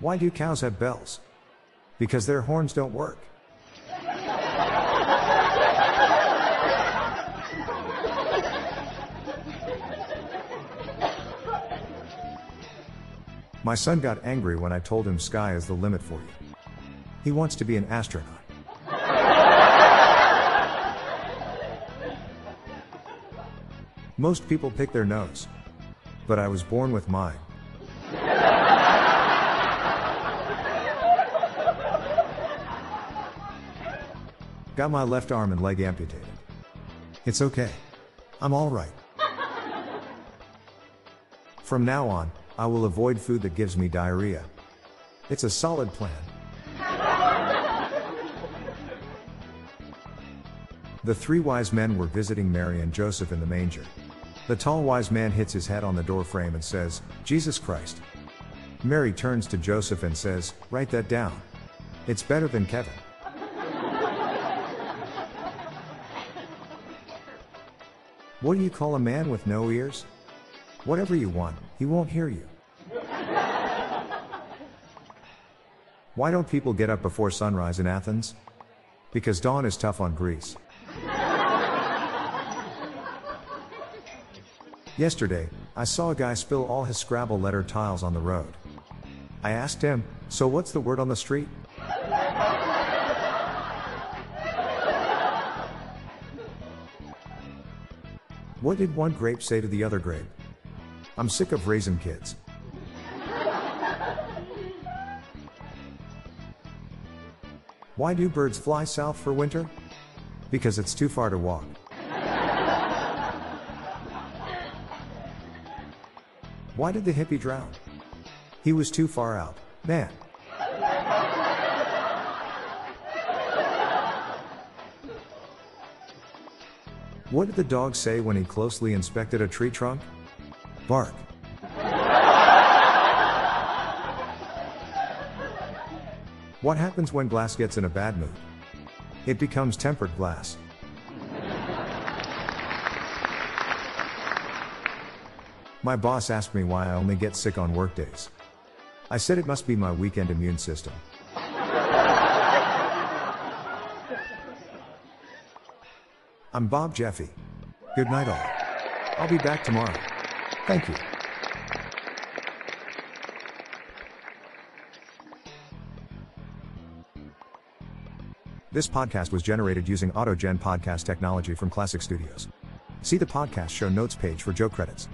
Why do cows have bells? Because their horns don't work. My son got angry when I told him sky is the limit for you. He wants to be an astronaut. Most people pick their nose. But I was born with mine. Got my left arm and leg amputated. It's okay. I'm alright. From now on, I will avoid food that gives me diarrhea. It's a solid plan. The three wise men were visiting Mary and Joseph in the manger. The tall wise man hits his head on the door frame and says, Jesus Christ. Mary turns to Joseph and says, Write that down. It's better than Kevin. What do you call a man with no ears? Whatever you want, he won't hear you. Why don't people get up before sunrise in Athens? Because dawn is tough on Greece. Yesterday, I saw a guy spill all his Scrabble letter tiles on the road. I asked him, So what's the word on the street? What did one grape say to the other grape? I'm sick of raising kids. Why do birds fly south for winter? Because it's too far to walk. Why did the hippie drown? He was too far out, man. What did the dog say when he closely inspected a tree trunk? Bark. What happens when glass gets in a bad mood? It becomes tempered glass. My boss asked me why I only get sick on workdays. I said it must be my weekend immune system. I'm Bob Jeffy. Good night, all. I'll be back tomorrow. Thank you. This podcast was generated using AutoGen podcast technology from Klassic Studios. See the podcast show notes page for Joe credits.